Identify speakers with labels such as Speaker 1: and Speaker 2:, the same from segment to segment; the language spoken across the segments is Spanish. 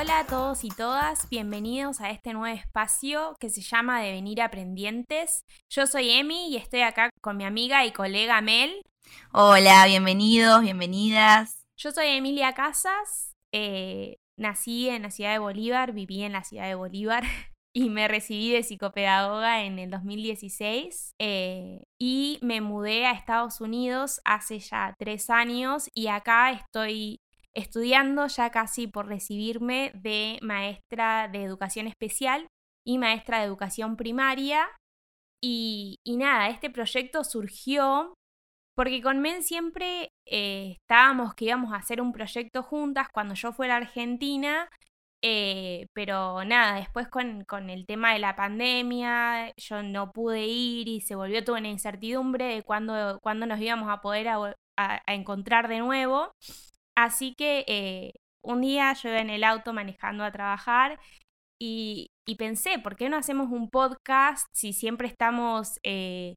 Speaker 1: Hola a todos y todas, bienvenidos a este nuevo espacio que se llama Devenir Aprendientes. Yo soy Emi y estoy acá con mi amiga y colega Mel.
Speaker 2: Hola, bienvenidos, bienvenidas.
Speaker 1: Yo soy Emilia Casas, eh, nací en la ciudad de Bolívar, viví en la ciudad de Bolívar y me recibí de psicopedagoga en el 2016 eh, y me mudé a Estados Unidos hace ya tres años y acá estoy estudiando ya casi por recibirme de maestra de educación especial y maestra de educación primaria. Y, nada, este proyecto surgió porque con Men siempre eh, estábamos que íbamos a hacer un proyecto juntas cuando yo fuera a Argentina, eh, pero nada, después con, el tema de la pandemia, yo no pude ir y se volvió toda una incertidumbre de cuándo, nos íbamos a poder a encontrar de nuevo. Así que eh, un día yo iba en el auto manejando a trabajar y, pensé, ¿por qué no hacemos un podcast si siempre estamos eh,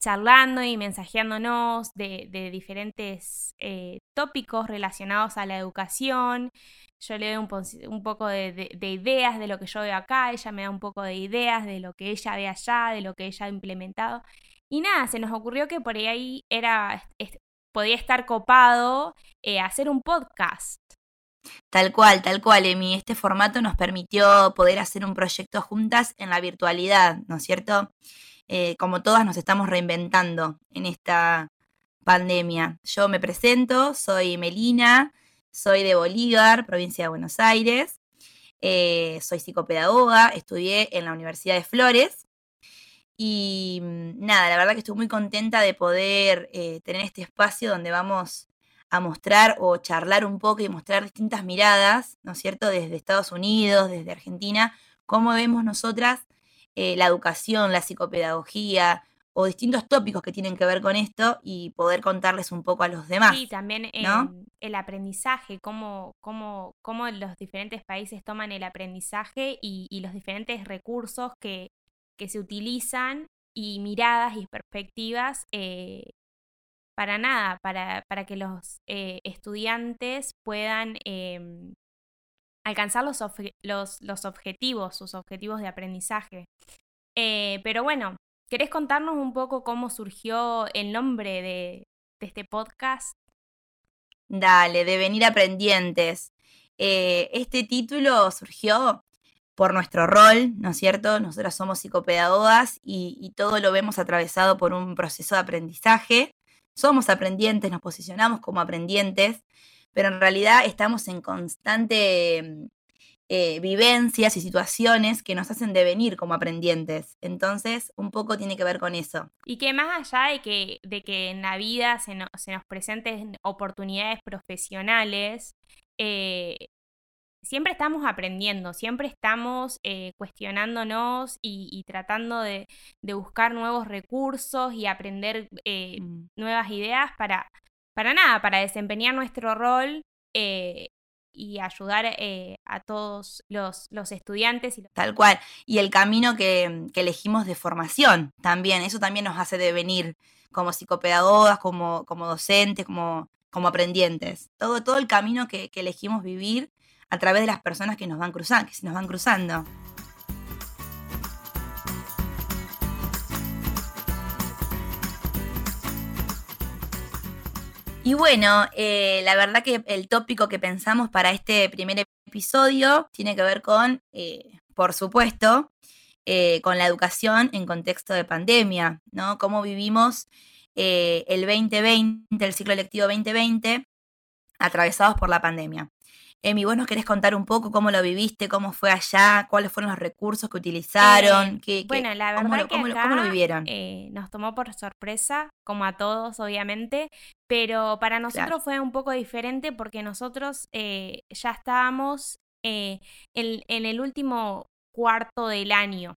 Speaker 1: charlando y mensajeándonos de, diferentes eh, tópicos relacionados a la educación? Yo le doy un, poco de, ideas de lo que yo veo acá, ella me da un poco de ideas de lo que ella ve allá, de lo que ella ha implementado. Y nada, se nos ocurrió que por ahí era, podía estar copado eh, hacer un podcast.
Speaker 2: Tal cual, tal cual, Emi. Este formato nos permitió poder hacer un proyecto juntas en la virtualidad, ¿no es cierto? Eh, como todas nos estamos reinventando en esta pandemia. Yo me presento, soy Melina, soy de Bolívar, provincia de Buenos Aires, eh, soy psicopedagoga, estudié en la Universidad de Flores y mm, nada, la verdad que estoy muy contenta de poder eh, tener este espacio donde vamos a mostrar o charlar un poco y mostrar distintas miradas, ¿no es cierto?, desde Estados Unidos, desde Argentina, cómo vemos nosotras eh, la educación, la psicopedagogía o distintos tópicos que tienen que ver con esto y poder contarles un poco a los demás.
Speaker 1: Sí, también el aprendizaje, cómo, cómo, cómo, los diferentes países toman el aprendizaje y, y los diferentes recursos que, que se utilizan y miradas y perspectivas eh, para nada, para, para que los eh, estudiantes puedan em, alcanzar los, los, los, objetivos, sus objetivos de aprendizaje. Eh, pero bueno, ¿querés contarnos un poco cómo surgió el nombre de, de este podcast?
Speaker 2: Dale, de venir aprendientes. este título surgió por nuestro rol, ¿no es cierto? Nosotras somos psicopedagogas y, todo lo vemos atravesado por un proceso de aprendizaje. Somos aprendientes, nos posicionamos como aprendientes, pero en realidad estamos en constante eh, vivencias y situaciones que nos hacen devenir como aprendientes. Entonces, un poco tiene que ver con eso.
Speaker 1: Y que más allá de que, de que en la vida se, se nos presenten oportunidades profesionales, eh, siempre estamos aprendiendo, siempre estamos eh, cuestionándonos y, tratando de, buscar nuevos recursos y aprender eh, mm. nuevas ideas para, para nada, para desempeñar nuestro rol eh, y ayudar a todos los, los estudiantes. Y
Speaker 2: Tal cual. Y el camino que, elegimos de formación también, eso también nos hace devenir como psicopedagogas, como, como docentes, como, como aprendientes. Todo, todo el camino que, que elegimos vivir a través de las personas que nos van cruzando, que nos van cruzando. Y bueno, eh, la verdad que el tópico que pensamos para este primer episodio tiene que ver con, eh, por supuesto, eh, con la educación en contexto de pandemia, ¿no? Cómo vivimos el 2020, el ciclo lectivo 2020, atravesados por la pandemia. Emi, vos nos querés contar un poco cómo lo viviste, cómo fue allá, cuáles fueron los recursos que utilizaron,
Speaker 1: eh, bueno, la verdad cómo, que cómo, lo vivieron. Eh, nos tomó por sorpresa, como a todos, obviamente, pero para nosotros fue un poco diferente porque nosotros eh, ya estábamos en, el último cuarto del año.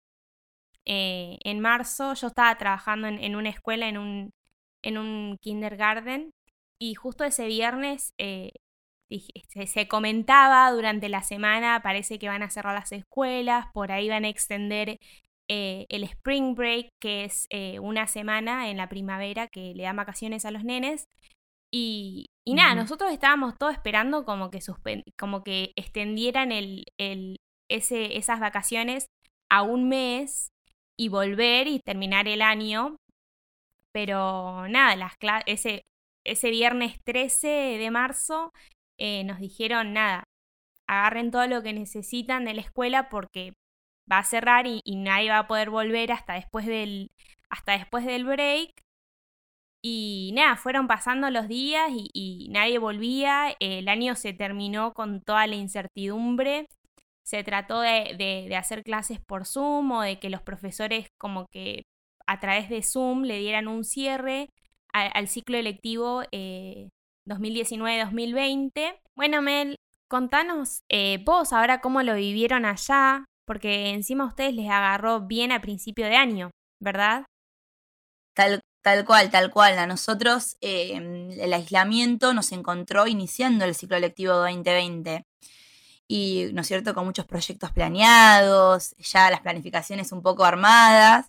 Speaker 1: en marzo yo estaba trabajando en, una escuela, en un, en un kindergarten, y justo ese viernes se, comentaba durante la semana, parece que van a cerrar las escuelas, por ahí van a extender eh, el Spring Break, que es eh, una semana en la primavera que le dan vacaciones a los nenes. Y, y nada, nosotros estábamos todos esperando como que, como que extendieran el, el, ese, esas vacaciones a un mes y volver y terminar el año. Pero nada, las ese, ese viernes 13 de marzo eh, nos dijeron nada, agarren todo lo que necesitan de la escuela porque va a cerrar y, nadie va a poder volver hasta después del, hasta después del break. Y nada, fueron pasando los días y, nadie volvía. El año se terminó con toda la incertidumbre. Se trató de, hacer clases por Zoom o de que los profesores como que a través de Zoom le dieran un cierre al, ciclo electivo 2019-2020. Eh, bueno, Mel, contanos eh, vos ahora cómo lo vivieron allá, porque encima a ustedes les agarró bien a principio de año, ¿verdad?
Speaker 2: Tal, tal cual, tal cual. A nosotros em, el aislamiento nos encontró iniciando el ciclo lectivo 2020. Y, ¿no es cierto?, con muchos proyectos planeados, ya las planificaciones un poco armadas,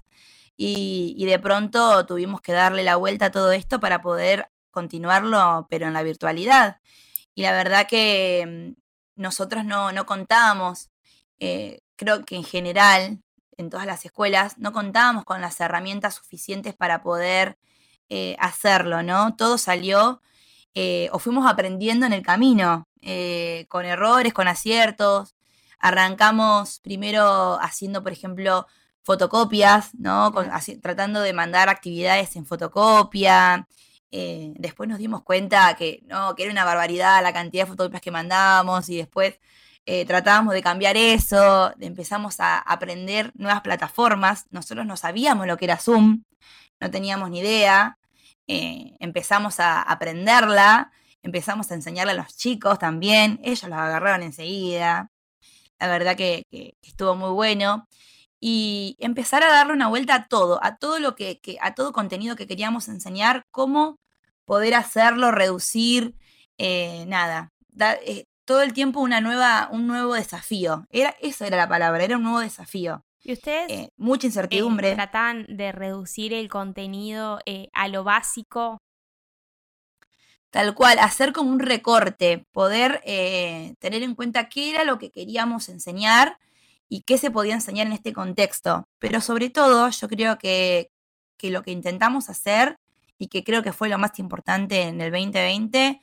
Speaker 2: y de pronto tuvimos que darle la vuelta a todo esto para poder continuarlo, pero en la virtualidad. Y la verdad que em, nosotros no, no contábamos eh, creo que en general, en todas las escuelas, no contábamos con las herramientas suficientes para poder eh, hacerlo, ¿no? Todo salió eh, o fuimos aprendiendo en el camino, con errores, con aciertos. Arrancamos primero haciendo, por ejemplo, fotocopias, ¿no? tratando de mandar actividades en fotocopia. Después nos dimos cuenta que, no, que era una barbaridad la cantidad de fotocopias que mandábamos y después eh, tratábamos de cambiar eso, empezamos a aprender nuevas plataformas. Nosotros no sabíamos lo que era Zoom, no teníamos ni idea. Eh, empezamos a aprenderla, empezamos a enseñarla a los chicos también. Ellos la agarraron enseguida. La verdad que, estuvo muy bueno. Y empezar a darle una vuelta a todo, a todo lo que, a todo contenido que queríamos enseñar, cómo poder hacerlo, reducir, eh, nada, todo el tiempo una nueva, un nuevo desafío. Era, eso era la palabra, era un nuevo desafío.
Speaker 1: ¿Y ustedes?
Speaker 2: Eh, mucha incertidumbre.
Speaker 1: Eh, ¿Tratan de reducir el contenido eh, a lo básico?
Speaker 2: Tal cual, hacer como un recorte, poder tener en cuenta qué era lo que queríamos enseñar y qué se podía enseñar en este contexto. Pero sobre todo, yo creo que, que lo que intentamos hacer y que creo que fue lo más importante en el 2020,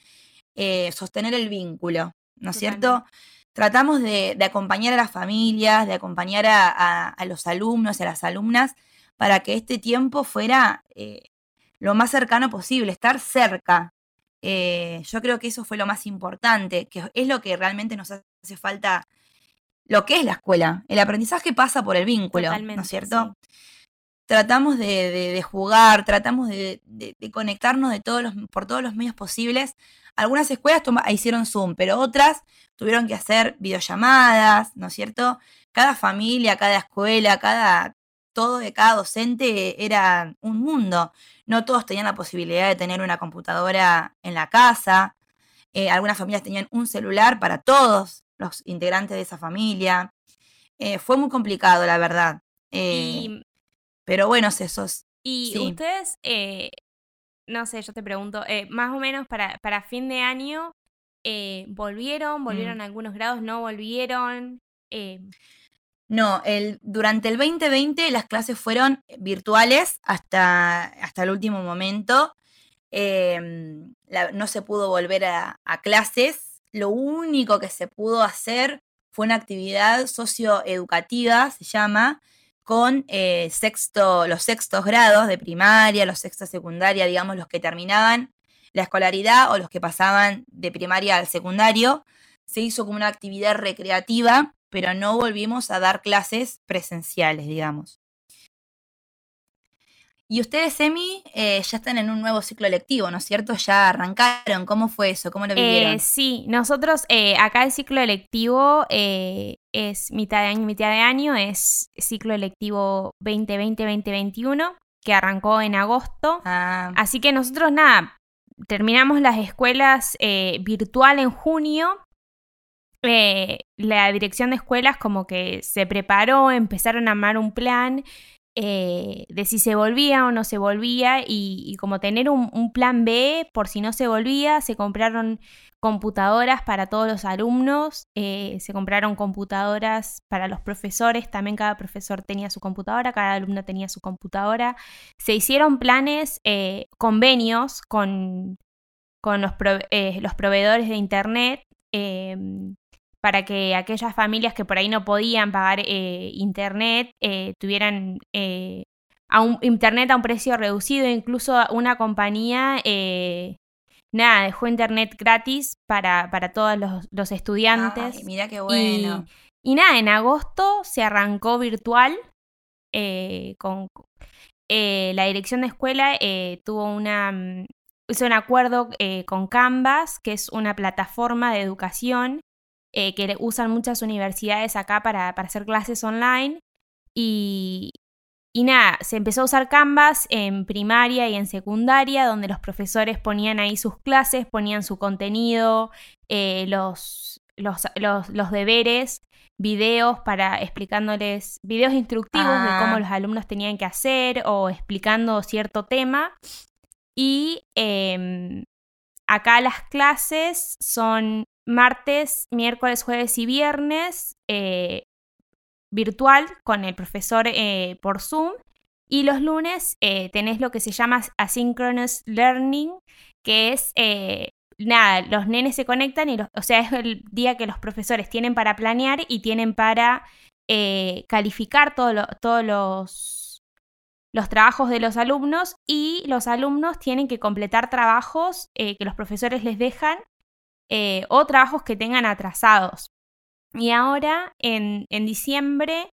Speaker 2: sostener el vínculo. ¿no es cierto? Tratamos de, acompañar a las familias, de acompañar a, los alumnos y a las alumnas para que este tiempo fuera eh, lo más cercano posible, estar cerca. Eh, yo creo que eso fue lo más importante, que es lo que realmente nos hace falta, lo que es la escuela. El aprendizaje pasa por el vínculo, ¿no es cierto? Tratamos de, jugar, tratamos de, conectarnos de todos los, por todos los medios posibles algunas escuelas hicieron Zoom, pero otras tuvieron que hacer videollamadas, ¿no es cierto? Cada familia, cada escuela, cada todo de cada docente era un mundo. No todos tenían la posibilidad de tener una computadora en la casa. Eh, algunas familias tenían un celular para todos los integrantes de esa familia. Eh, fue muy complicado, la verdad. Eh, pero bueno, esos.
Speaker 1: ¿Y ustedes no sé, yo te pregunto, eh, más o menos para, para fin de año, eh, ¿volvieron? ¿Volvieron
Speaker 2: mm.
Speaker 1: algunos grados? ¿No volvieron? Eh,
Speaker 2: no, el, durante el 2020 las clases fueron virtuales hasta, hasta el último momento. Em, no se pudo volver a, a, clases. Lo único que se pudo hacer fue una actividad socioeducativa, se llama, con eh, sexto, los sextos grados de primaria, los sextos secundaria, digamos, los que terminaban la escolaridad o los que pasaban de primaria al secundario. Se hizo como una actividad recreativa, pero no volvimos a dar clases presenciales, digamos. Y ustedes, Emi, eh, ya están en un nuevo ciclo lectivo, ¿no es cierto? Ya arrancaron. ¿Cómo fue eso? ¿Cómo lo vivieron?
Speaker 1: Eh, sí, nosotros eh, acá el ciclo lectivo es mitad de año, mitad de año, es ciclo lectivo 2020-2021, que arrancó en agosto. Ah. Así que nosotros, nada, terminamos las escuelas virtual en junio. la dirección de escuelas como que se preparó, empezaron a armar un plan eh, de si se volvía o no se volvía y, como tener un, plan B por si no se volvía, se compraron computadoras para todos los alumnos, eh, se compraron computadoras para los profesores, también cada profesor tenía su computadora, cada alumno tenía su computadora, se hicieron planes, eh, convenios con, con los, los proveedores de Internet para que aquellas familias que por ahí no podían pagar eh, internet eh, tuvieran eh, a un, internet a un precio reducido. Incluso una compañía, nada, dejó internet gratis para, para todos los, estudiantes.
Speaker 2: mira qué bueno.
Speaker 1: Y, nada, en agosto se arrancó virtual con... la dirección de escuela tuvo una, mm, hizo un acuerdo con Canvas, que es una plataforma de educación eh, que usan muchas universidades acá para, hacer clases online. Y, y nada, se empezó a usar Canvas en primaria y en secundaria, donde los profesores ponían ahí sus clases, ponían su contenido, eh, los, los, los, deberes, videos para explicándoles, videos instructivos de cómo ah. los alumnos tenían que hacer o explicando cierto tema. Y em, acá las clases son martes, miércoles, jueves y viernes eh, virtual con el profesor eh, por Zoom. Y los lunes eh, tenés lo que se llama asynchronous learning, que es, nada, los nenes se conectan y, o sea, es el día que los profesores tienen para planear y tienen para calificar todos los, los trabajos de los alumnos y los alumnos tienen que completar trabajos que los profesores les dejan eh, o trabajos que tengan atrasados. Y ahora, en, diciembre,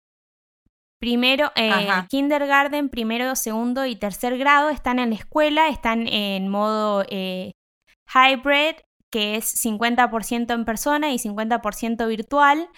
Speaker 1: primero, eh, kindergarten, primero, segundo y tercer grado están en la escuela, están en modo eh, hybrid, que es 50% en persona y 50% virtual.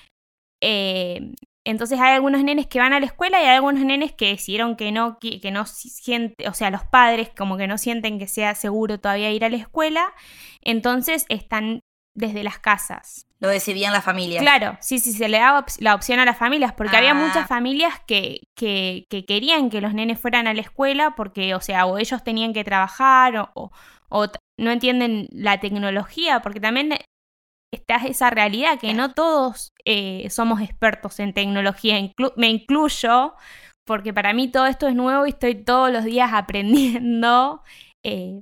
Speaker 1: Entonces hay algunos nenes que van a la escuela y hay algunos nenes que decidieron que no, que, que no sienten, o sea, los padres como que no sienten que sea seguro todavía ir a la escuela. Entonces están desde las casas.
Speaker 2: Lo decidían las familias.
Speaker 1: Claro, sí, sí, se le daba la opción a las familias, porque había muchas ah. familias que, que, querían que los nenes fueran a la escuela porque, o sea, o ellos tenían que trabajar o, o, no entienden la tecnología, porque también está esa realidad que no todos eh, somos expertos en tecnología, me incluyo, porque para mí todo esto es nuevo y estoy todos los días aprendiendo. Eh,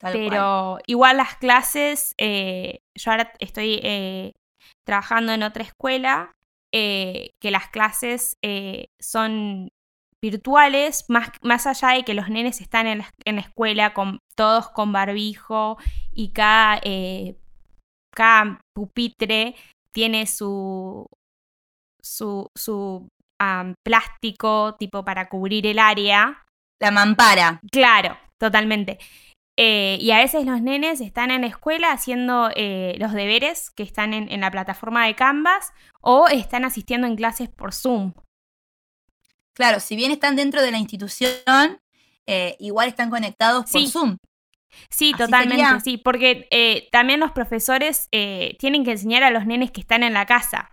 Speaker 1: pero igual las clases, eh, yo ahora estoy trabajando en otra escuela, que las clases son virtuales, más, más allá de que los nenes están en la, escuela con, todos con barbijo y cada, cada pupitre tiene su, su, su plástico tipo para cubrir el área.
Speaker 2: La mampara.
Speaker 1: Claro, totalmente. Eh, y a veces los nenes están en la escuela haciendo eh, los deberes que están en, la plataforma de Canvas o están asistiendo en clases por Zoom.
Speaker 2: Claro, si bien están dentro de la institución, eh, igual están conectados por Zoom.
Speaker 1: Sí, totalmente, sí, porque también los profesores tienen que enseñar a los nenes que están en la casa.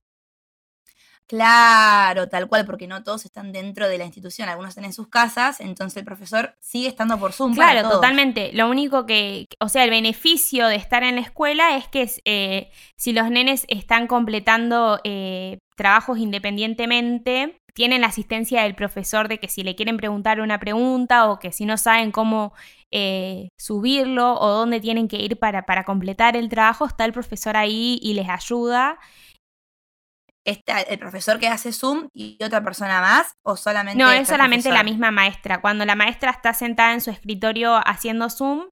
Speaker 2: Claro, tal cual, porque no todos están dentro de la institución, algunos están en sus casas, entonces el profesor sigue estando por Zoom.
Speaker 1: Claro, totalmente. Lo único que, o sea, el beneficio de estar en la escuela es que eh, si los nenes están completando eh, trabajos independientemente, tienen la asistencia del profesor de que si le quieren preguntar una pregunta o que si no saben cómo eh, subirlo o dónde tienen que ir para, para completar el trabajo, está el profesor ahí y les ayuda.
Speaker 2: Está el profesor que hace Zoom y otra persona más o solamente
Speaker 1: No, es solamente la misma maestra. Cuando la maestra está sentada en su escritorio haciendo Zoom,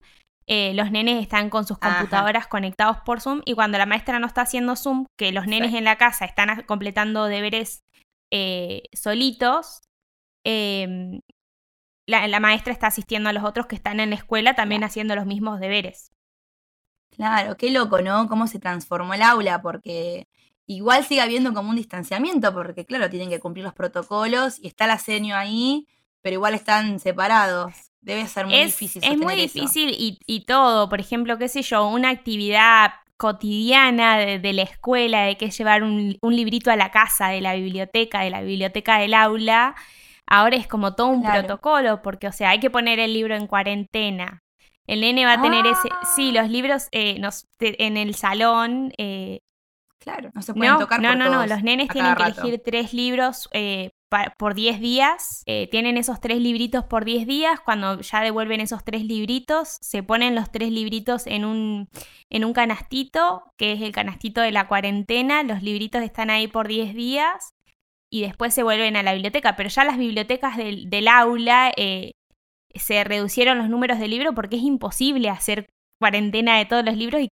Speaker 1: eh, los nenes están con sus computadoras conectados por Zoom y cuando la maestra no está haciendo Zoom, que los nenes en la casa están completando deberes eh, solitos, em, la, la, maestra está asistiendo a los otros que están en la escuela también haciendo los mismos deberes.
Speaker 2: Claro, qué loco, ¿no? Cómo se transformó el aula, porque igual sigue habiendo como un distanciamiento, porque claro, tienen que cumplir los protocolos y está la seño ahí, pero igual están separados. Debe ser muy difícil.
Speaker 1: Es muy difícil y, todo, por ejemplo, qué sé yo, una actividad cotidiana de, la escuela, de que llevar un, librito a la casa, de la biblioteca, de la biblioteca del aula. Ahora es como todo un protocolo, porque, o sea, hay que poner el libro en cuarentena. El nene va a tener ese. Sí, los libros eh, nos, en el salón. Eh,
Speaker 2: claro, no se pueden tocar.
Speaker 1: No, no, no. Los nenes tienen que elegir tres libros eh, por 10 días. tienen esos tres libritos por 10 días. Cuando ya devuelven esos tres libritos, se ponen los tres libritos en un, en un canastito, que es el canastito de la cuarentena. Los libritos están ahí por 10 días y después se vuelven a la biblioteca. Pero ya las bibliotecas del, del aula eh, se reducieron los números de libros porque es imposible hacer cuarentena de todos los libros. Y...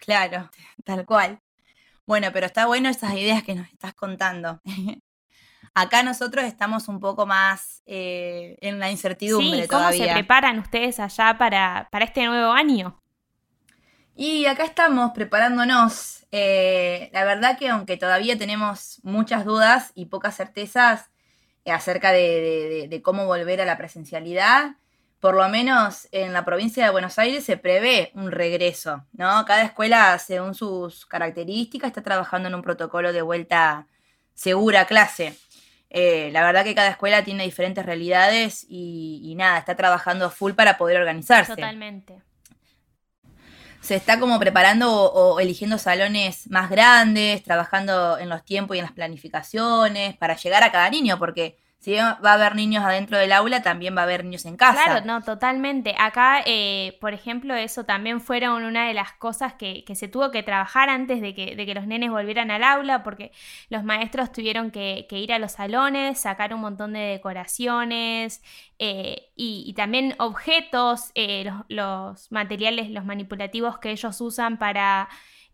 Speaker 2: Claro, tal cual. Bueno, pero está bueno esas ideas que nos estás contando. Acá nosotros estamos un poco más eh, en la incertidumbre
Speaker 1: sí, ¿cómo se preparan ustedes allá para, para este nuevo año?
Speaker 2: Y acá estamos preparándonos. Eh, la verdad que aunque todavía tenemos muchas dudas y pocas certezas eh, acerca de, cómo volver a la presencialidad, por lo menos en la provincia de Buenos Aires se prevé un regreso, ¿no? Cada escuela, según sus características, está trabajando en un protocolo de vuelta segura a clase. Eh, la verdad que cada escuela tiene diferentes realidades y, y, nada, está trabajando full para poder organizarse.
Speaker 1: Totalmente
Speaker 2: se está como preparando o, eligiendo salones más grandes, trabajando en los tiempos y en las planificaciones para llegar a cada niño, porque si va a haber niños adentro del aula, también va a haber niños en casa.
Speaker 1: Claro, no, totalmente. Acá, eh, por ejemplo, eso también fueron una de las cosas que, se tuvo que trabajar antes de que, de que, los nenes volvieran al aula, porque los maestros tuvieron que, ir a los salones, sacar un montón de decoraciones eh, y, también objetos, eh, los materiales, los manipulativos que ellos usan para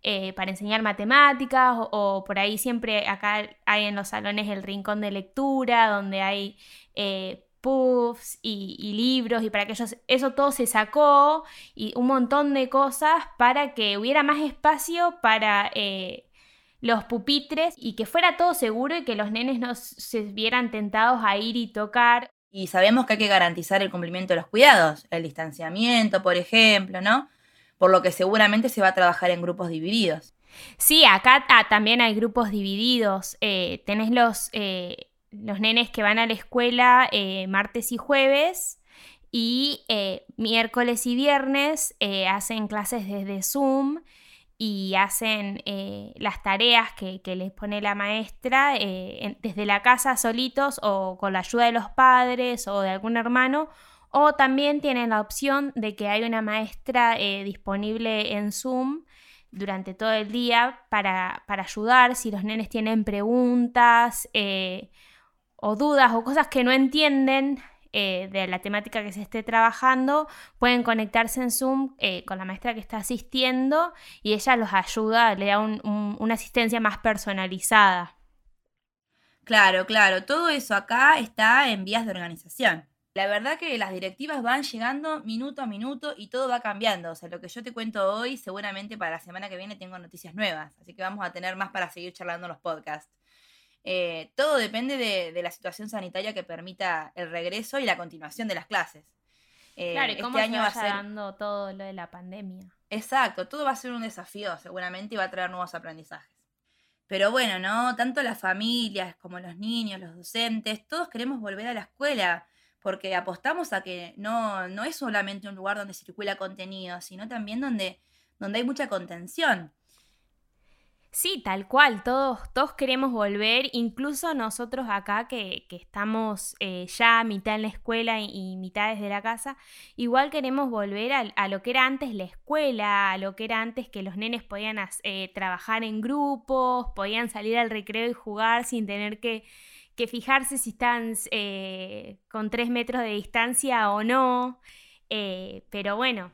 Speaker 1: eh, para enseñar matemáticas o, por ahí siempre acá hay en los salones el rincón de lectura donde hay eh, puffs y, libros y para que ellos, eso todo se sacó y un montón de cosas para que hubiera más espacio para... Eh, los pupitres y que fuera todo seguro y que los nenes no se vieran tentados a ir y tocar.
Speaker 2: Y sabemos que hay que garantizar el cumplimiento de los cuidados, el distanciamiento, por ejemplo, ¿no? Por lo que seguramente se va a trabajar en grupos divididos.
Speaker 1: Sí, acá ah, también hay grupos divididos. Eh, tenés los, eh, los nenes que van a la escuela eh, martes y jueves y miércoles y viernes hacen clases desde Zoom y hacen las tareas que, les pone la maestra desde la casa solitos o con la ayuda de los padres o de algún hermano o también tienen la opción de que hay una maestra eh, disponible en Zoom durante todo el día para, ayudar si los nenes tienen preguntas eh, o dudas o cosas que no entienden eh, de la temática que se esté trabajando, pueden conectarse en Zoom con la maestra que está asistiendo y ella los ayuda, le da una asistencia más personalizada.
Speaker 2: Claro, claro, todo eso acá está en vías de organización. La verdad que las directivas van llegando minuto a minuto y todo va cambiando. O sea, lo que yo te cuento hoy, seguramente para la semana que viene tengo noticias nuevas. Así que vamos a tener más para seguir charlando en los podcasts. Eh, todo depende de, la situación sanitaria que permita el regreso y la continuación de las clases.
Speaker 1: Eh, claro, y cómo este año va a ser... dando todo lo de la pandemia.
Speaker 2: Exacto, todo va a ser un desafío seguramente y va a traer nuevos aprendizajes. Pero bueno, ¿no? Tanto las familias como los niños, los docentes, todos queremos volver a la escuela porque apostamos a que no, no es solamente un lugar donde circula contenido, sino también donde, donde hay mucha contención.
Speaker 1: Sí, tal cual, todos, todos queremos volver, incluso nosotros acá que, estamos eh, ya mitad en la escuela y, mitad desde la casa, igual queremos volver a, lo que era antes la escuela, a lo que era antes que los nenes podían eh, trabajar en grupos, podían salir al recreo y jugar sin tener que, que fijarse si están eh, con tres metros de distancia o no. Eh, pero bueno.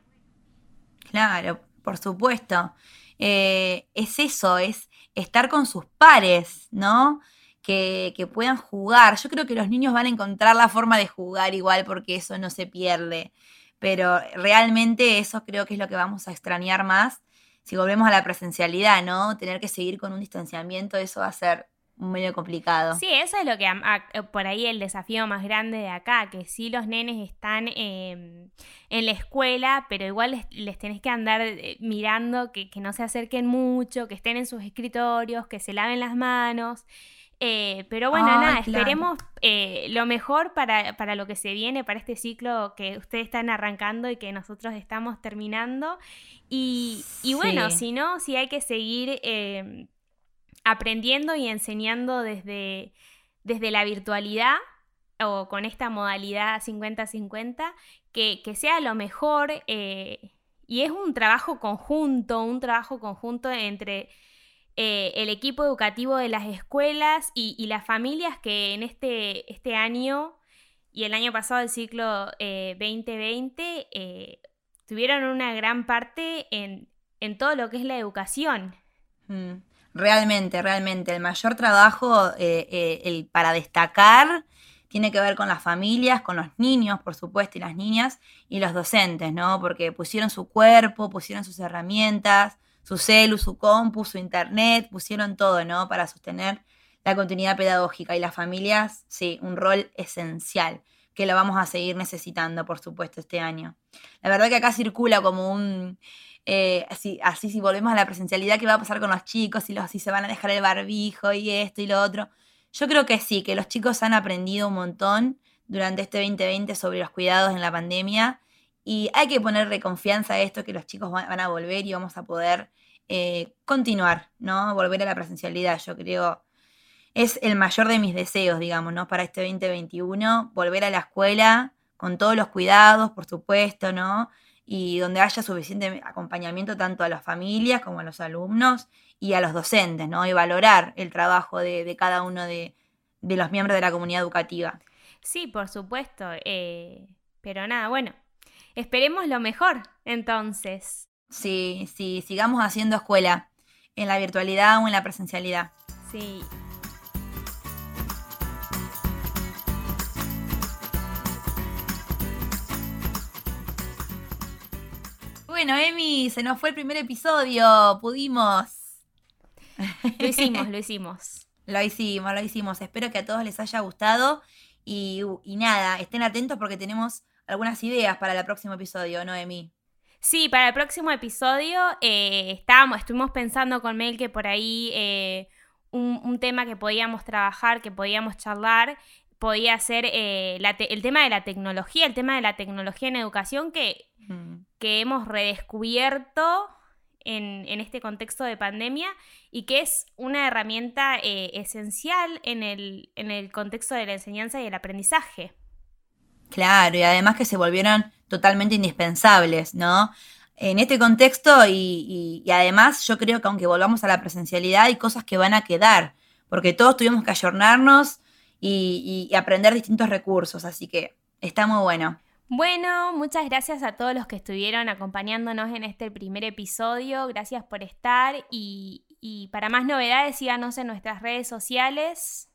Speaker 2: Claro, por supuesto. Eh, es eso, es estar con sus pares, ¿no? Que, que, puedan jugar. Yo creo que los niños van a encontrar la forma de jugar igual porque eso no se pierde. Pero realmente eso creo que es lo que vamos a extrañar más si volvemos a la presencialidad, ¿no? Tener que seguir con un distanciamiento, eso va a ser medio complicado.
Speaker 1: Sí, eso es lo que eh, por ahí el desafío más grande de acá, que sí los nenes están em, en la escuela, pero igual les, tenés que andar eh, mirando que, no se acerquen mucho, que estén en sus escritorios, que se laven las manos. Eh, pero bueno, nada, esperemos eh, lo mejor para, para, lo que se viene, para este ciclo que ustedes están arrancando y que nosotros estamos terminando. Y, bueno, si no, si hay que seguir em, aprendiendo y enseñando desde, desde la virtualidad o con esta modalidad 50-50, que, que, sea lo mejor. Eh, y es un trabajo conjunto, un trabajo conjunto entre eh, el equipo educativo de las escuelas y, las familias que en este, este, año y el año pasado, el ciclo 2020, eh, tuvieron una gran parte en, todo lo que es la educación.
Speaker 2: Mm, realmente, realmente. El mayor trabajo el, para destacar tiene que ver con las familias, con los niños, por supuesto, y las niñas, y los docentes, ¿no? Porque pusieron su cuerpo, pusieron sus herramientas, su celu, su compu, su internet, pusieron todo, ¿no? Para sostener la continuidad pedagógica. Y las familias, sí, un rol esencial, que lo vamos a seguir necesitando, por supuesto, este año. La verdad que acá circula como un... Eh, así, si volvemos a la presencialidad, ¿qué va a pasar con los chicos? Si, los, si se van a dejar el barbijo y esto y lo otro. Yo creo que sí, que los chicos han aprendido un montón durante este 2020 sobre los cuidados en la pandemia y hay que ponerle confianza a esto, que los chicos van, a volver y vamos a poder eh, continuar, ¿no? Volver a la presencialidad, yo creo. Es el mayor de mis deseos, digamos, ¿no? Para este 2021, volver a la escuela con todos los cuidados, por supuesto, ¿no? Y donde haya suficiente acompañamiento tanto a las familias como a los alumnos y a los docentes, ¿no? Y valorar el trabajo de, cada uno de, los miembros de la comunidad educativa.
Speaker 1: Sí, por supuesto. Eh, pero nada, bueno, Esperemos lo mejor, entonces.
Speaker 2: Sí, sí, sigamos haciendo escuela, en la virtualidad o en la presencialidad.
Speaker 1: Sí.
Speaker 2: Bueno, Emi, se nos fue el primer episodio, pudimos.
Speaker 1: Lo hicimos, lo hicimos.
Speaker 2: Lo hicimos, lo hicimos. Espero que a todos les haya gustado y, y nada, estén atentos porque tenemos algunas ideas para el próximo episodio, Noemi.
Speaker 1: Sí, para el próximo episodio eh, estábamos, estuvimos pensando con Mel que por ahí eh, un, tema que podíamos trabajar, que podíamos charlar, podía ser eh, el tema de la tecnología, el tema de la tecnología en educación que, que hemos redescubierto en, en, este contexto de pandemia y que es una herramienta esencial en el, en el contexto de la enseñanza y el aprendizaje.
Speaker 2: Claro, y además que se volvieron totalmente indispensables, ¿no? En este contexto y, además yo creo que aunque volvamos a la presencialidad hay cosas que van a quedar, porque todos tuvimos que ayornarnos y, y aprender distintos recursos, así que está muy bueno.
Speaker 1: Bueno, muchas gracias a todos los que estuvieron acompañándonos en este primer episodio. Gracias por estar y, y para más novedades síganos en nuestras redes sociales.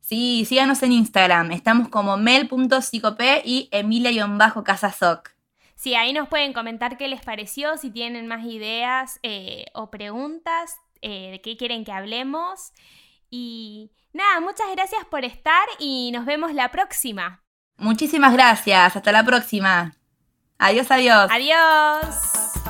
Speaker 2: Sí, síganos en Instagram. Estamos como mel.psicop y emilia-casasoc.
Speaker 1: Sí, ahí nos pueden comentar qué les pareció, si tienen más ideas eh, o preguntas eh, de qué quieren que hablemos. Y nada, muchas gracias por estar y nos vemos la próxima.
Speaker 2: Muchísimas gracias, hasta la próxima. Adiós, adiós.
Speaker 1: Adiós.